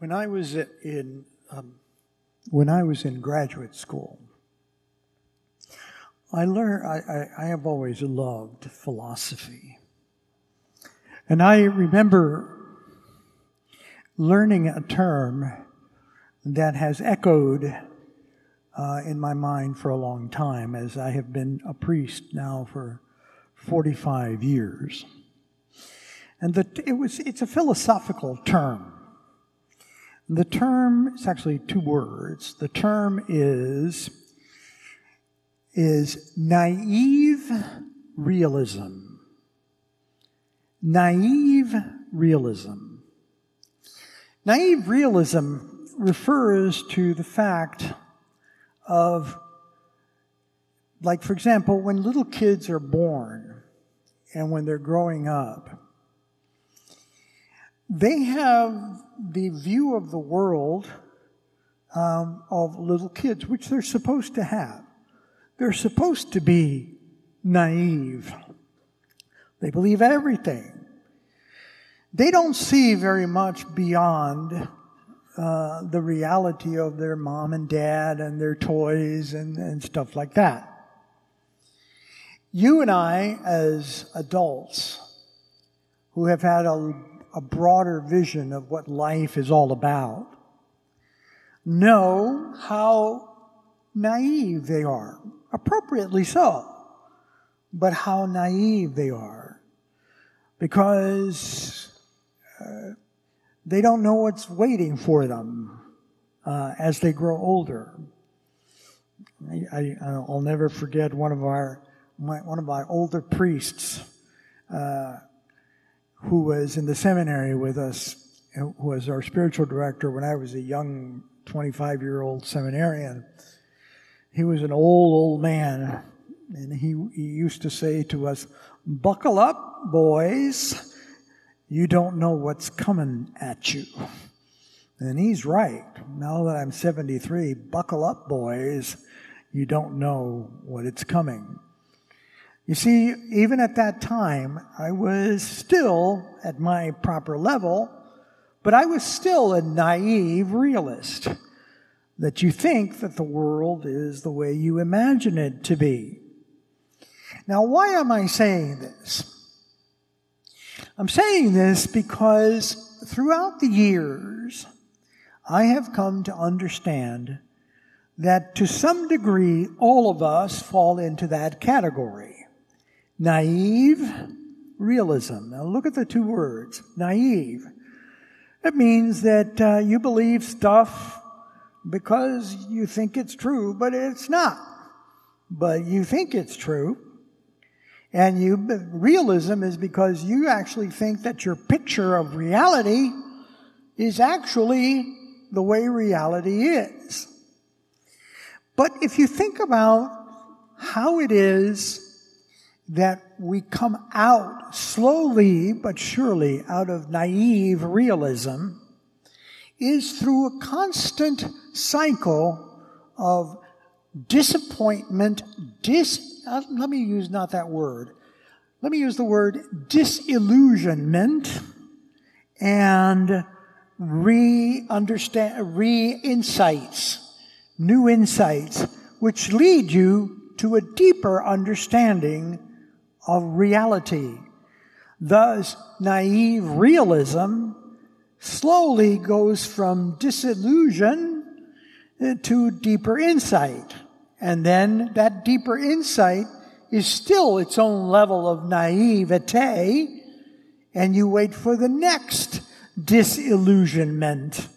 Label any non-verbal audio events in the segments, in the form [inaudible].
When I was in um, when I was in graduate school, I learned I, I, I have always loved philosophy, and I remember learning a term that has echoed uh, in my mind for a long time, as I have been a priest now for 45 years. And the, it was, it's a philosophical term. The term, it's actually two words. The term is, is naive realism. Naive realism. Naive realism refers to the fact of, like, for example, when little kids are born and when they're growing up, they have the view of the world um, of little kids, which they're supposed to have. They're supposed to be naive. They believe everything. They don't see very much beyond uh, the reality of their mom and dad and their toys and, and stuff like that. You and I, as adults who have had a a broader vision of what life is all about know how naive they are, appropriately so, but how naive they are because uh, they don't know what's waiting for them uh, as they grow older. I, will never forget one of our my, one of my older priests. Uh, who was in the seminary with us, who was our spiritual director when I was a young 25 year old seminarian. He was an old, old man, and he, he used to say to us, Buckle up, boys. You don't know what's coming at you. And he's right. Now that I'm 73, buckle up, boys. You don't know what it's coming. You see, even at that time, I was still at my proper level, but I was still a naive realist. That you think that the world is the way you imagine it to be. Now, why am I saying this? I'm saying this because throughout the years, I have come to understand that to some degree, all of us fall into that category naive realism. Now look at the two words naive. It means that uh, you believe stuff because you think it's true, but it's not. But you think it's true. And you, realism is because you actually think that your picture of reality is actually the way reality is. But if you think about how it is that we come out slowly but surely out of naive realism is through a constant cycle of disappointment, dis, uh, let me use not that word, let me use the word disillusionment and re-understand, re-insights, new insights, which lead you to a deeper understanding of reality. Thus, naive realism slowly goes from disillusion to deeper insight. And then that deeper insight is still its own level of naivete, and you wait for the next disillusionment.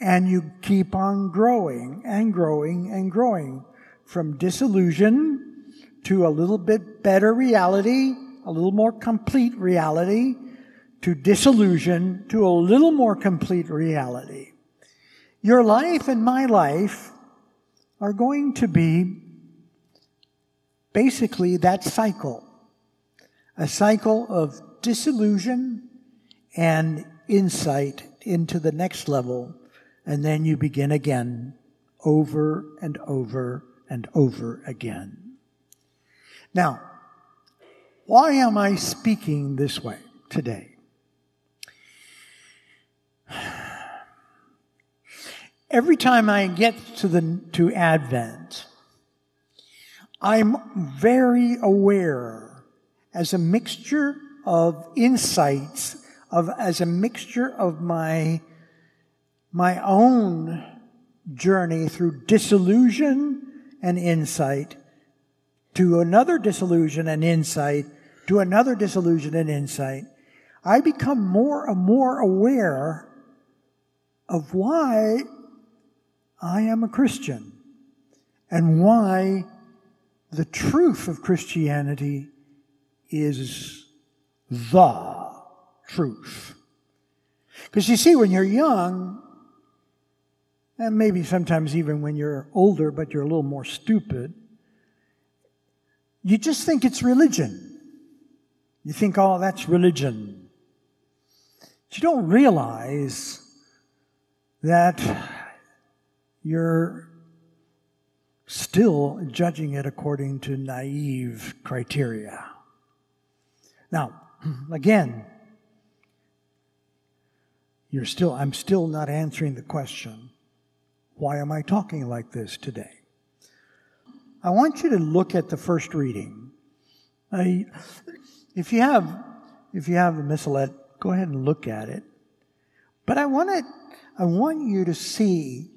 And you keep on growing and growing and growing from disillusion to a little bit better reality, a little more complete reality, to disillusion to a little more complete reality. Your life and my life are going to be basically that cycle. A cycle of disillusion and insight into the next level, and then you begin again over and over and over again. Now, why am I speaking this way today? [sighs] every time I get to the to Advent, I'm very aware as a mixture of insights of as a mixture of my my own journey through disillusion and insight to another disillusion and insight to another disillusion and insight I become more and more aware of why I am a Christian and why the truth of Christianity is the truth. Because you see, when you're young, and maybe sometimes even when you're older, but you're a little more stupid, you just think it's religion. You think, oh, that's religion. But you don't realize that you're still judging it according to naive criteria. Now, [clears throat] again, you're still, I'm still not answering the question why am I talking like this today? I want you to look at the first reading. I, if you have, if you have a missalette, go ahead and look at it. But I want to, I want you to see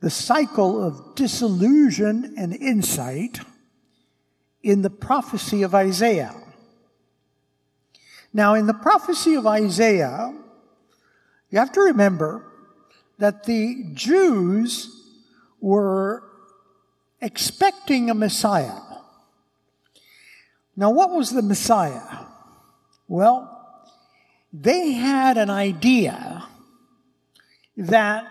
the cycle of disillusion and insight in the prophecy of Isaiah. Now, in the prophecy of Isaiah, you have to remember that the Jews were expecting a Messiah. Now, what was the Messiah? Well, they had an idea that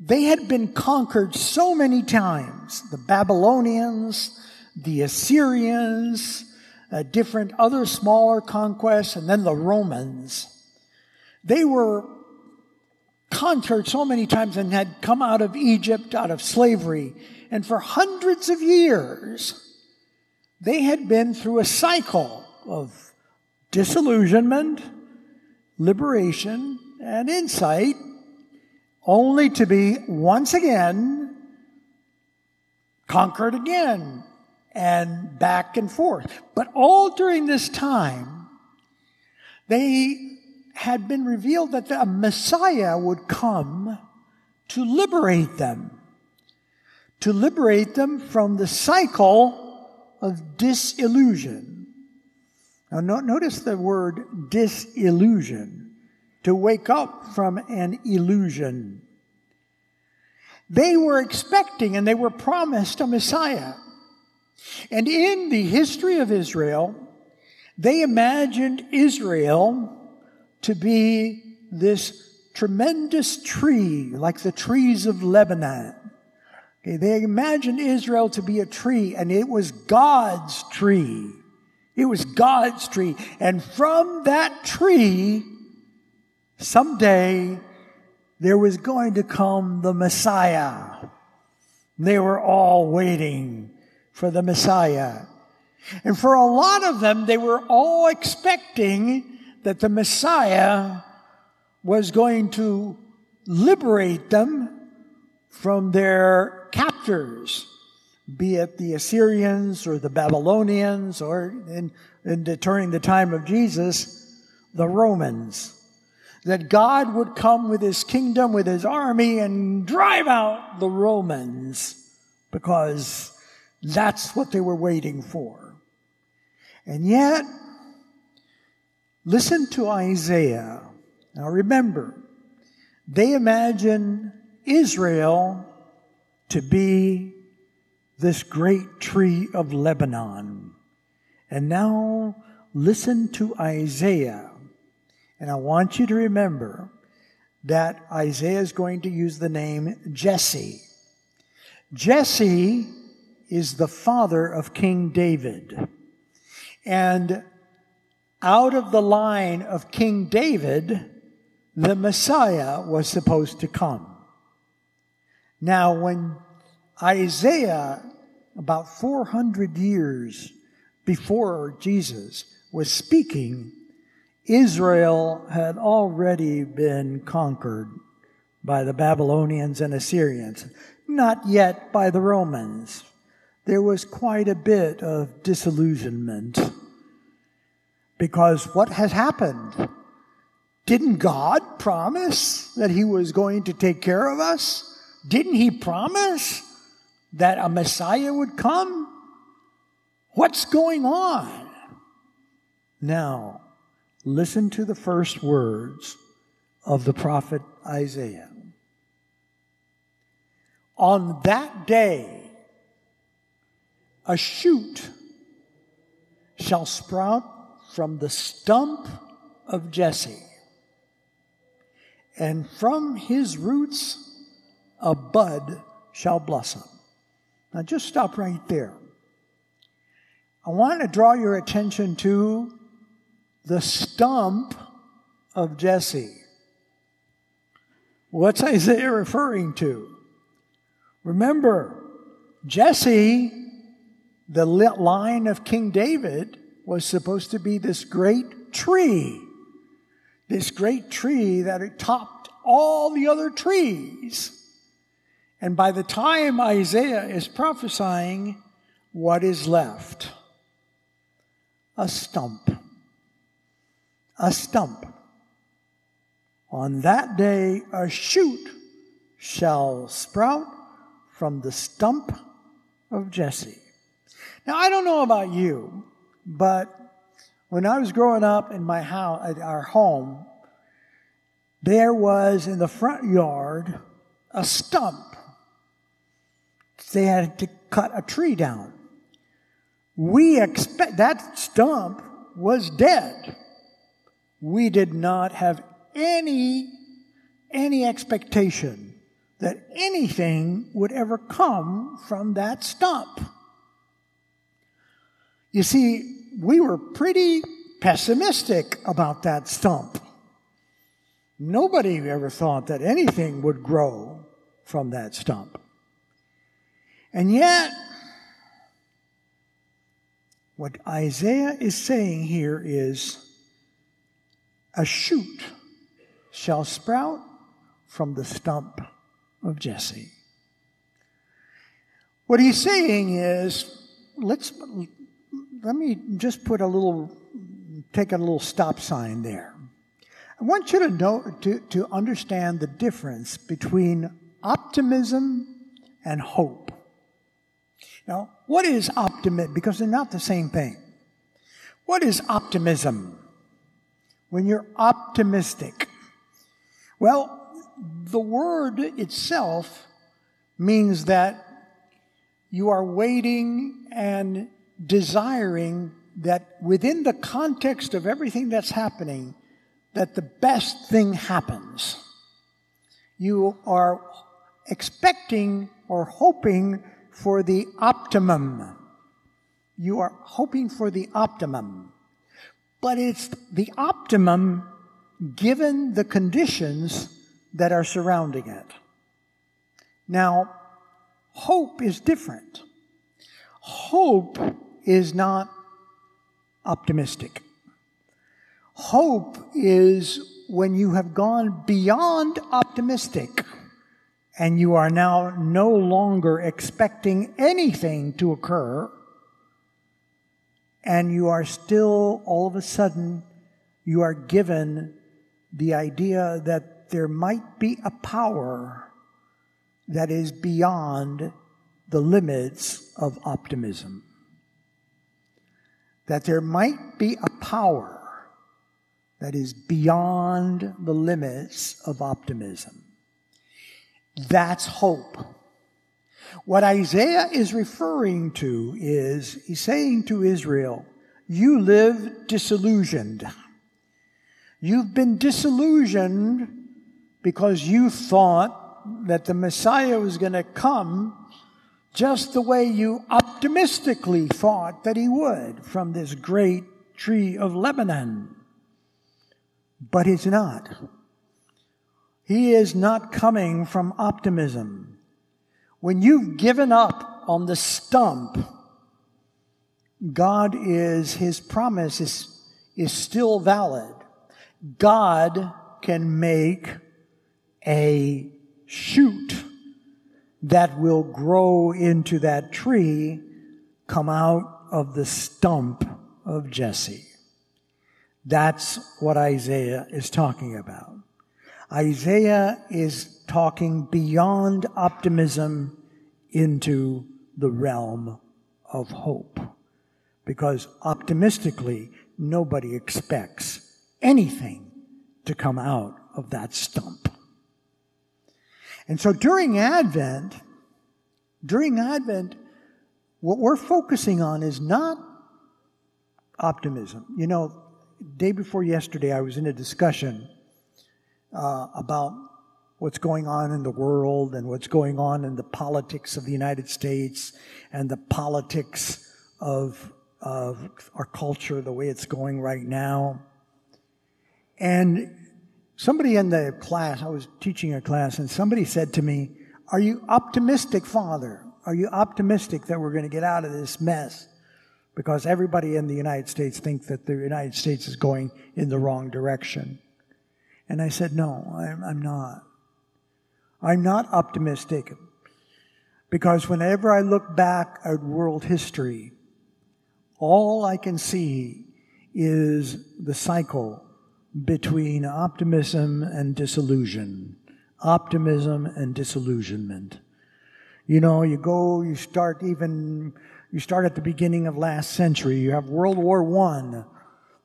they had been conquered so many times the Babylonians, the Assyrians, uh, different other smaller conquests, and then the Romans. They were conquered so many times and had come out of Egypt, out of slavery. And for hundreds of years, they had been through a cycle of disillusionment, liberation, and insight, only to be once again conquered again and back and forth. But all during this time, they had been revealed that a Messiah would come to liberate them, to liberate them from the cycle of disillusion. Now, no, notice the word disillusion, to wake up from an illusion. They were expecting and they were promised a Messiah. And in the history of Israel, they imagined Israel to be this tremendous tree, like the trees of Lebanon. Okay, they imagined Israel to be a tree, and it was God's tree. It was God's tree. And from that tree, someday, there was going to come the Messiah. They were all waiting for the Messiah. And for a lot of them, they were all expecting that the Messiah was going to liberate them from their captors, be it the Assyrians or the Babylonians or in, in during the time of Jesus, the Romans. That God would come with his kingdom, with his army, and drive out the Romans because that's what they were waiting for. And yet, Listen to Isaiah. Now remember, they imagine Israel to be this great tree of Lebanon. And now listen to Isaiah. And I want you to remember that Isaiah is going to use the name Jesse. Jesse is the father of King David. And out of the line of King David, the Messiah was supposed to come. Now, when Isaiah, about 400 years before Jesus, was speaking, Israel had already been conquered by the Babylonians and Assyrians, not yet by the Romans. There was quite a bit of disillusionment because what has happened? Didn't God promise that He was going to take care of us? Didn't He promise that a Messiah would come? What's going on? Now, listen to the first words of the prophet Isaiah. On that day, a shoot shall sprout from the stump of Jesse, and from his roots a bud shall blossom. Now just stop right there. I want to draw your attention to the stump of Jesse. What's Isaiah referring to? Remember, Jesse, the line of King David, was supposed to be this great tree. This great tree that it topped all the other trees. And by the time Isaiah is prophesying, what is left? A stump. A stump. On that day, a shoot shall sprout from the stump of Jesse. Now, I don't know about you, but when I was growing up in my house, at our home, there was in the front yard a stump. They had to cut a tree down. We expect that stump was dead. We did not have any any expectation that anything would ever come from that stump. You see, we were pretty pessimistic about that stump. Nobody ever thought that anything would grow from that stump. And yet, what Isaiah is saying here is a shoot shall sprout from the stump of Jesse. What he's saying is, let's, let me just put a little, take a little stop sign there. I want you to know, to, to understand the difference between optimism and hope. Now, what is optimism? Because they're not the same thing. What is optimism? When you're optimistic. Well, the word itself means that you are waiting and desiring that within the context of everything that's happening, that the best thing happens. You are expecting or hoping for the optimum. You are hoping for the optimum. But it's the optimum given the conditions that are surrounding it. Now, hope is different. Hope is not optimistic. Hope is when you have gone beyond optimistic and you are now no longer expecting anything to occur and you are still all of a sudden you are given the idea that there might be a power that is beyond the limits of optimism. That there might be a power that is beyond the limits of optimism. That's hope. What Isaiah is referring to is he's saying to Israel, You live disillusioned. You've been disillusioned because you thought that the Messiah was going to come just the way you optimistically thought that he would from this great tree of Lebanon. But he's not. He is not coming from optimism. When you've given up on the stump, God is, his promise is, is still valid. God can make a shoot that will grow into that tree come out of the stump of Jesse. That's what Isaiah is talking about. Isaiah is talking beyond optimism into the realm of hope. Because optimistically, nobody expects anything to come out of that stump. And so during Advent, during Advent, what we're focusing on is not optimism. You know, day before yesterday, I was in a discussion uh, about what's going on in the world and what's going on in the politics of the United States and the politics of, of our culture, the way it's going right now. And somebody in the class, I was teaching a class, and somebody said to me, Are you optimistic, Father? Are you optimistic that we're going to get out of this mess? Because everybody in the United States thinks that the United States is going in the wrong direction. And I said, No, I'm, I'm not. I'm not optimistic. Because whenever I look back at world history, all I can see is the cycle between optimism and disillusion, optimism and disillusionment. You know, you go, you start even, you start at the beginning of last century. You have World War One,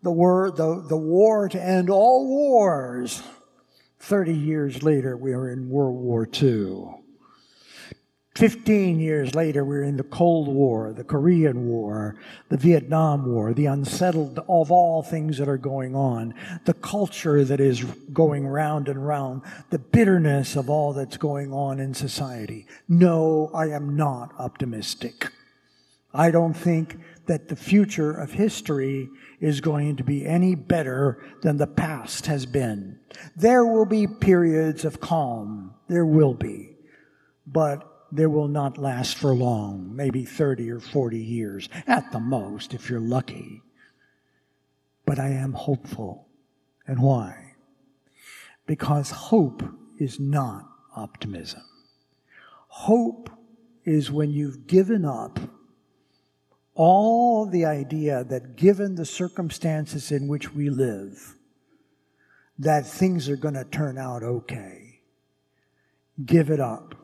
the war, the, the war to end all wars. 30 years later, we are in World War II. 15 years later, we're in the Cold War, the Korean War, the Vietnam War, the unsettled of all things that are going on, the culture that is going round and round, the bitterness of all that's going on in society. No, I am not optimistic. I don't think that the future of history is going to be any better than the past has been. There will be periods of calm. There will be. But they will not last for long, maybe 30 or 40 years at the most, if you're lucky. But I am hopeful. And why? Because hope is not optimism. Hope is when you've given up all the idea that given the circumstances in which we live, that things are going to turn out okay. Give it up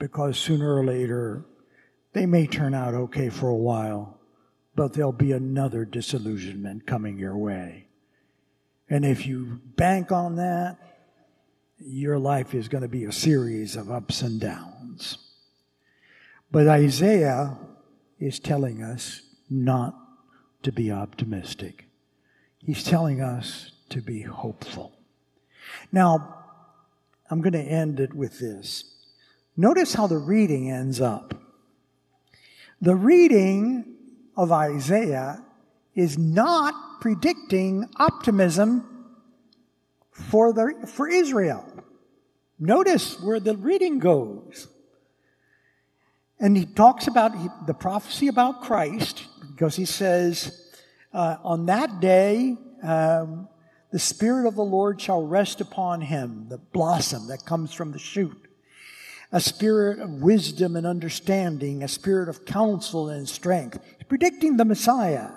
because sooner or later they may turn out okay for a while, but there'll be another disillusionment coming your way. And if you bank on that, your life is going to be a series of ups and downs. But Isaiah is telling us not to be optimistic. He's telling us to be hopeful. Now, I'm going to end it with this. Notice how the reading ends up. The reading of Isaiah is not predicting optimism for, the, for Israel. Notice where the reading goes. And he talks about the prophecy about Christ because he says, uh, On that day, um, the Spirit of the Lord shall rest upon him, the blossom that comes from the shoot a spirit of wisdom and understanding, a spirit of counsel and strength. Predicting the Messiah.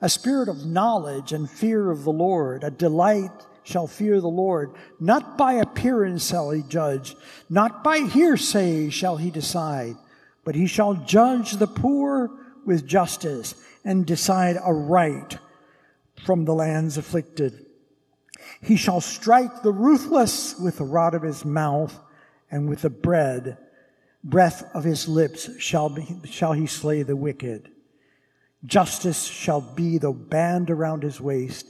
A spirit of knowledge and fear of the Lord, a delight shall fear the Lord. Not by appearance shall he judge, not by hearsay shall he decide, but he shall judge the poor with justice and decide aright from the lands afflicted. He shall strike the ruthless with the rod of his mouth and with the bread, breath of his lips shall, be, shall he slay the wicked. Justice shall be the band around his waist,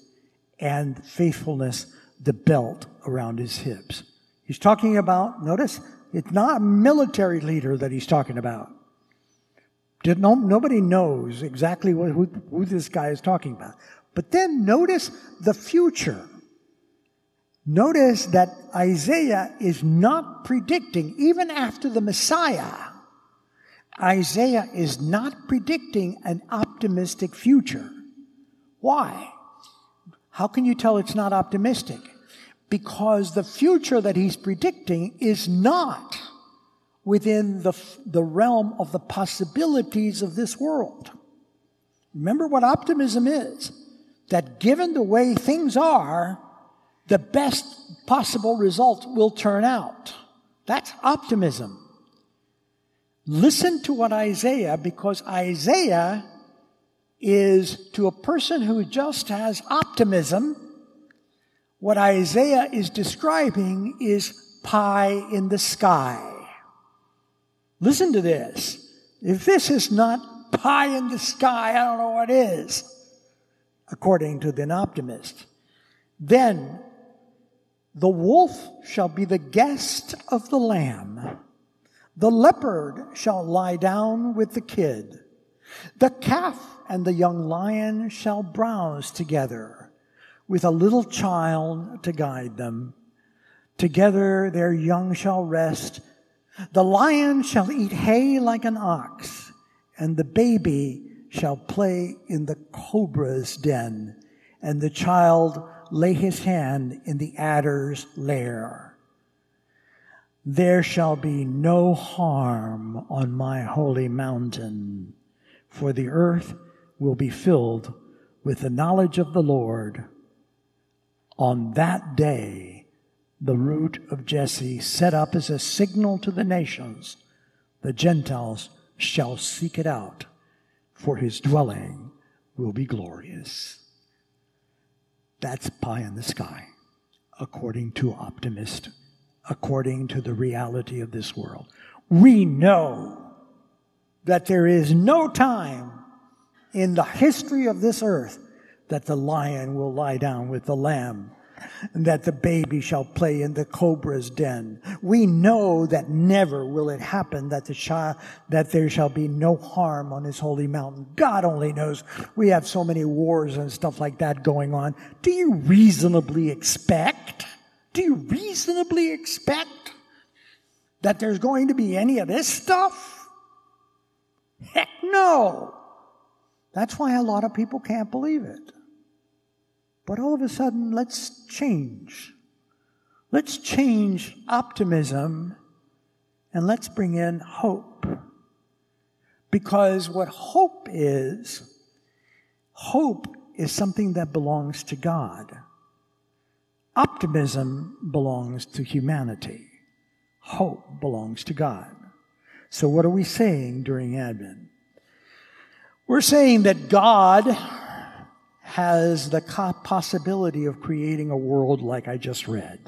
and faithfulness the belt around his hips. He's talking about, notice, it's not a military leader that he's talking about. Did no, nobody knows exactly what, who, who this guy is talking about. But then notice the future. Notice that Isaiah is not predicting, even after the Messiah, Isaiah is not predicting an optimistic future. Why? How can you tell it's not optimistic? because the future that he's predicting is not within the, the realm of the possibilities of this world. Remember what optimism is that given the way things are, the best possible result will turn out. That's optimism. Listen to what Isaiah, because Isaiah is to a person who just has optimism, what Isaiah is describing is pie in the sky. Listen to this. If this is not pie in the sky, I don't know what is, according to the optimist. Then the wolf shall be the guest of the lamb. The leopard shall lie down with the kid. The calf and the young lion shall browse together with a little child to guide them. Together their young shall rest the lion shall eat hay like an ox, and the baby shall play in the cobra's den, and the child lay his hand in the adder's lair. There shall be no harm on my holy mountain, for the earth will be filled with the knowledge of the Lord. On that day, the root of Jesse, set up as a signal to the nations. The Gentiles shall seek it out, for his dwelling will be glorious. That's pie in the sky, according to optimist, according to the reality of this world. We know that there is no time in the history of this earth that the lion will lie down with the lamb and that the baby shall play in the cobra's den. We know that never will it happen that the child, that there shall be no harm on his holy mountain. God only knows. We have so many wars and stuff like that going on. Do you reasonably expect? Do you reasonably expect that there's going to be any of this stuff? Heck no. That's why a lot of people can't believe it. But all of a sudden, let's change. Let's change optimism and let's bring in hope. Because what hope is, hope is something that belongs to God. Optimism belongs to humanity. Hope belongs to God. So, what are we saying during Advent? We're saying that God has the possibility of creating a world like I just read.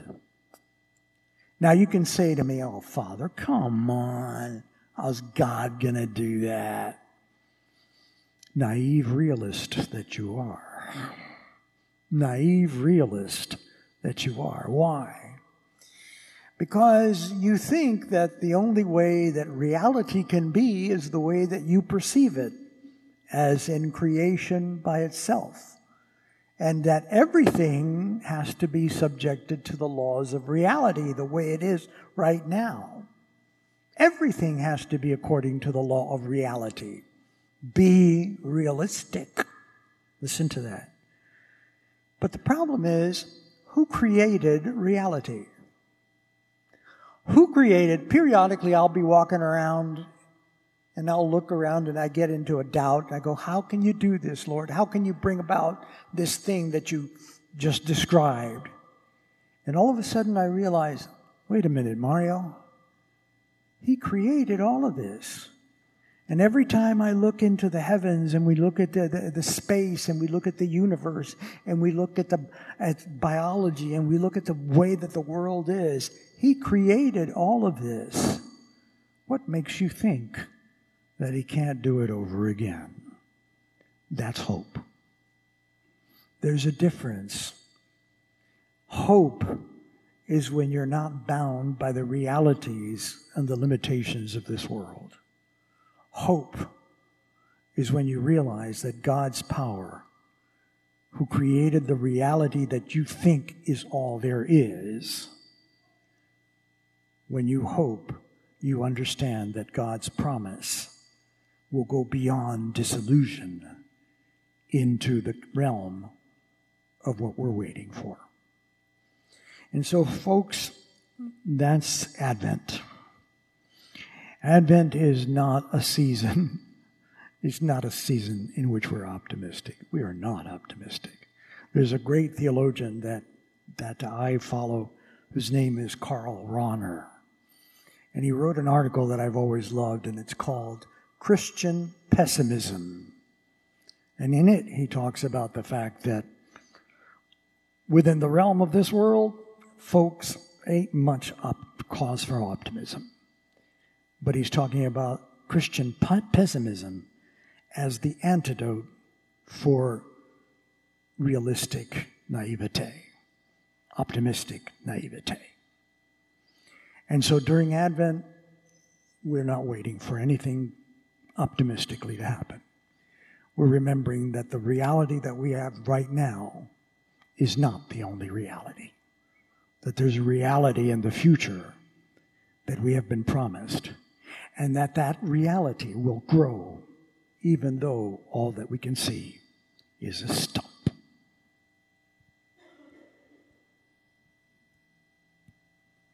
Now you can say to me, Oh, Father, come on. How's God going to do that? Naive realist that you are. Naive realist that you are. Why? Because you think that the only way that reality can be is the way that you perceive it, as in creation by itself and that everything has to be subjected to the laws of reality the way it is right now. Everything has to be according to the law of reality. Be realistic. Listen to that. But the problem is who created reality? Who created, periodically, I'll be walking around and I'll look around and I get into a doubt. I go, How can you do this, Lord? How can you bring about this thing that you just described? And all of a sudden I realize, wait a minute, Mario. He created all of this. And every time I look into the heavens and we look at the, the, the, space and we look at the universe and we look at the at biology and we look at the way that the world is, He created all of this. What makes you think that he can't do it over again. That's hope. There's a difference. Hope is when you're not bound by the realities and the limitations of this world. Hope is when you realize that God's power, who created the reality that you think is all there is, when you hope, you understand that God's promise will go beyond disillusion into the realm of what we're waiting for. And so, folks, that's Advent. Advent is not a season. [laughs] It's not a season in which we're optimistic. We are not optimistic. There's a great theologian that, that I follow whose name is Karl Rahner. And he wrote an article that I've always loved, and it's called Christian Pessimism. And in it, he talks about the fact that within the realm of this world, folks ain't much up, cause for optimism. But he's talking about Christian pessimism as the antidote for realistic naivete, optimistic naivete. And so during Advent, we're not waiting for anything optimistically to happen. We're remembering that the reality that we have right now is not the only reality that there's a reality in the future that we have been promised, and that that reality will grow even though all that we can see is a stump.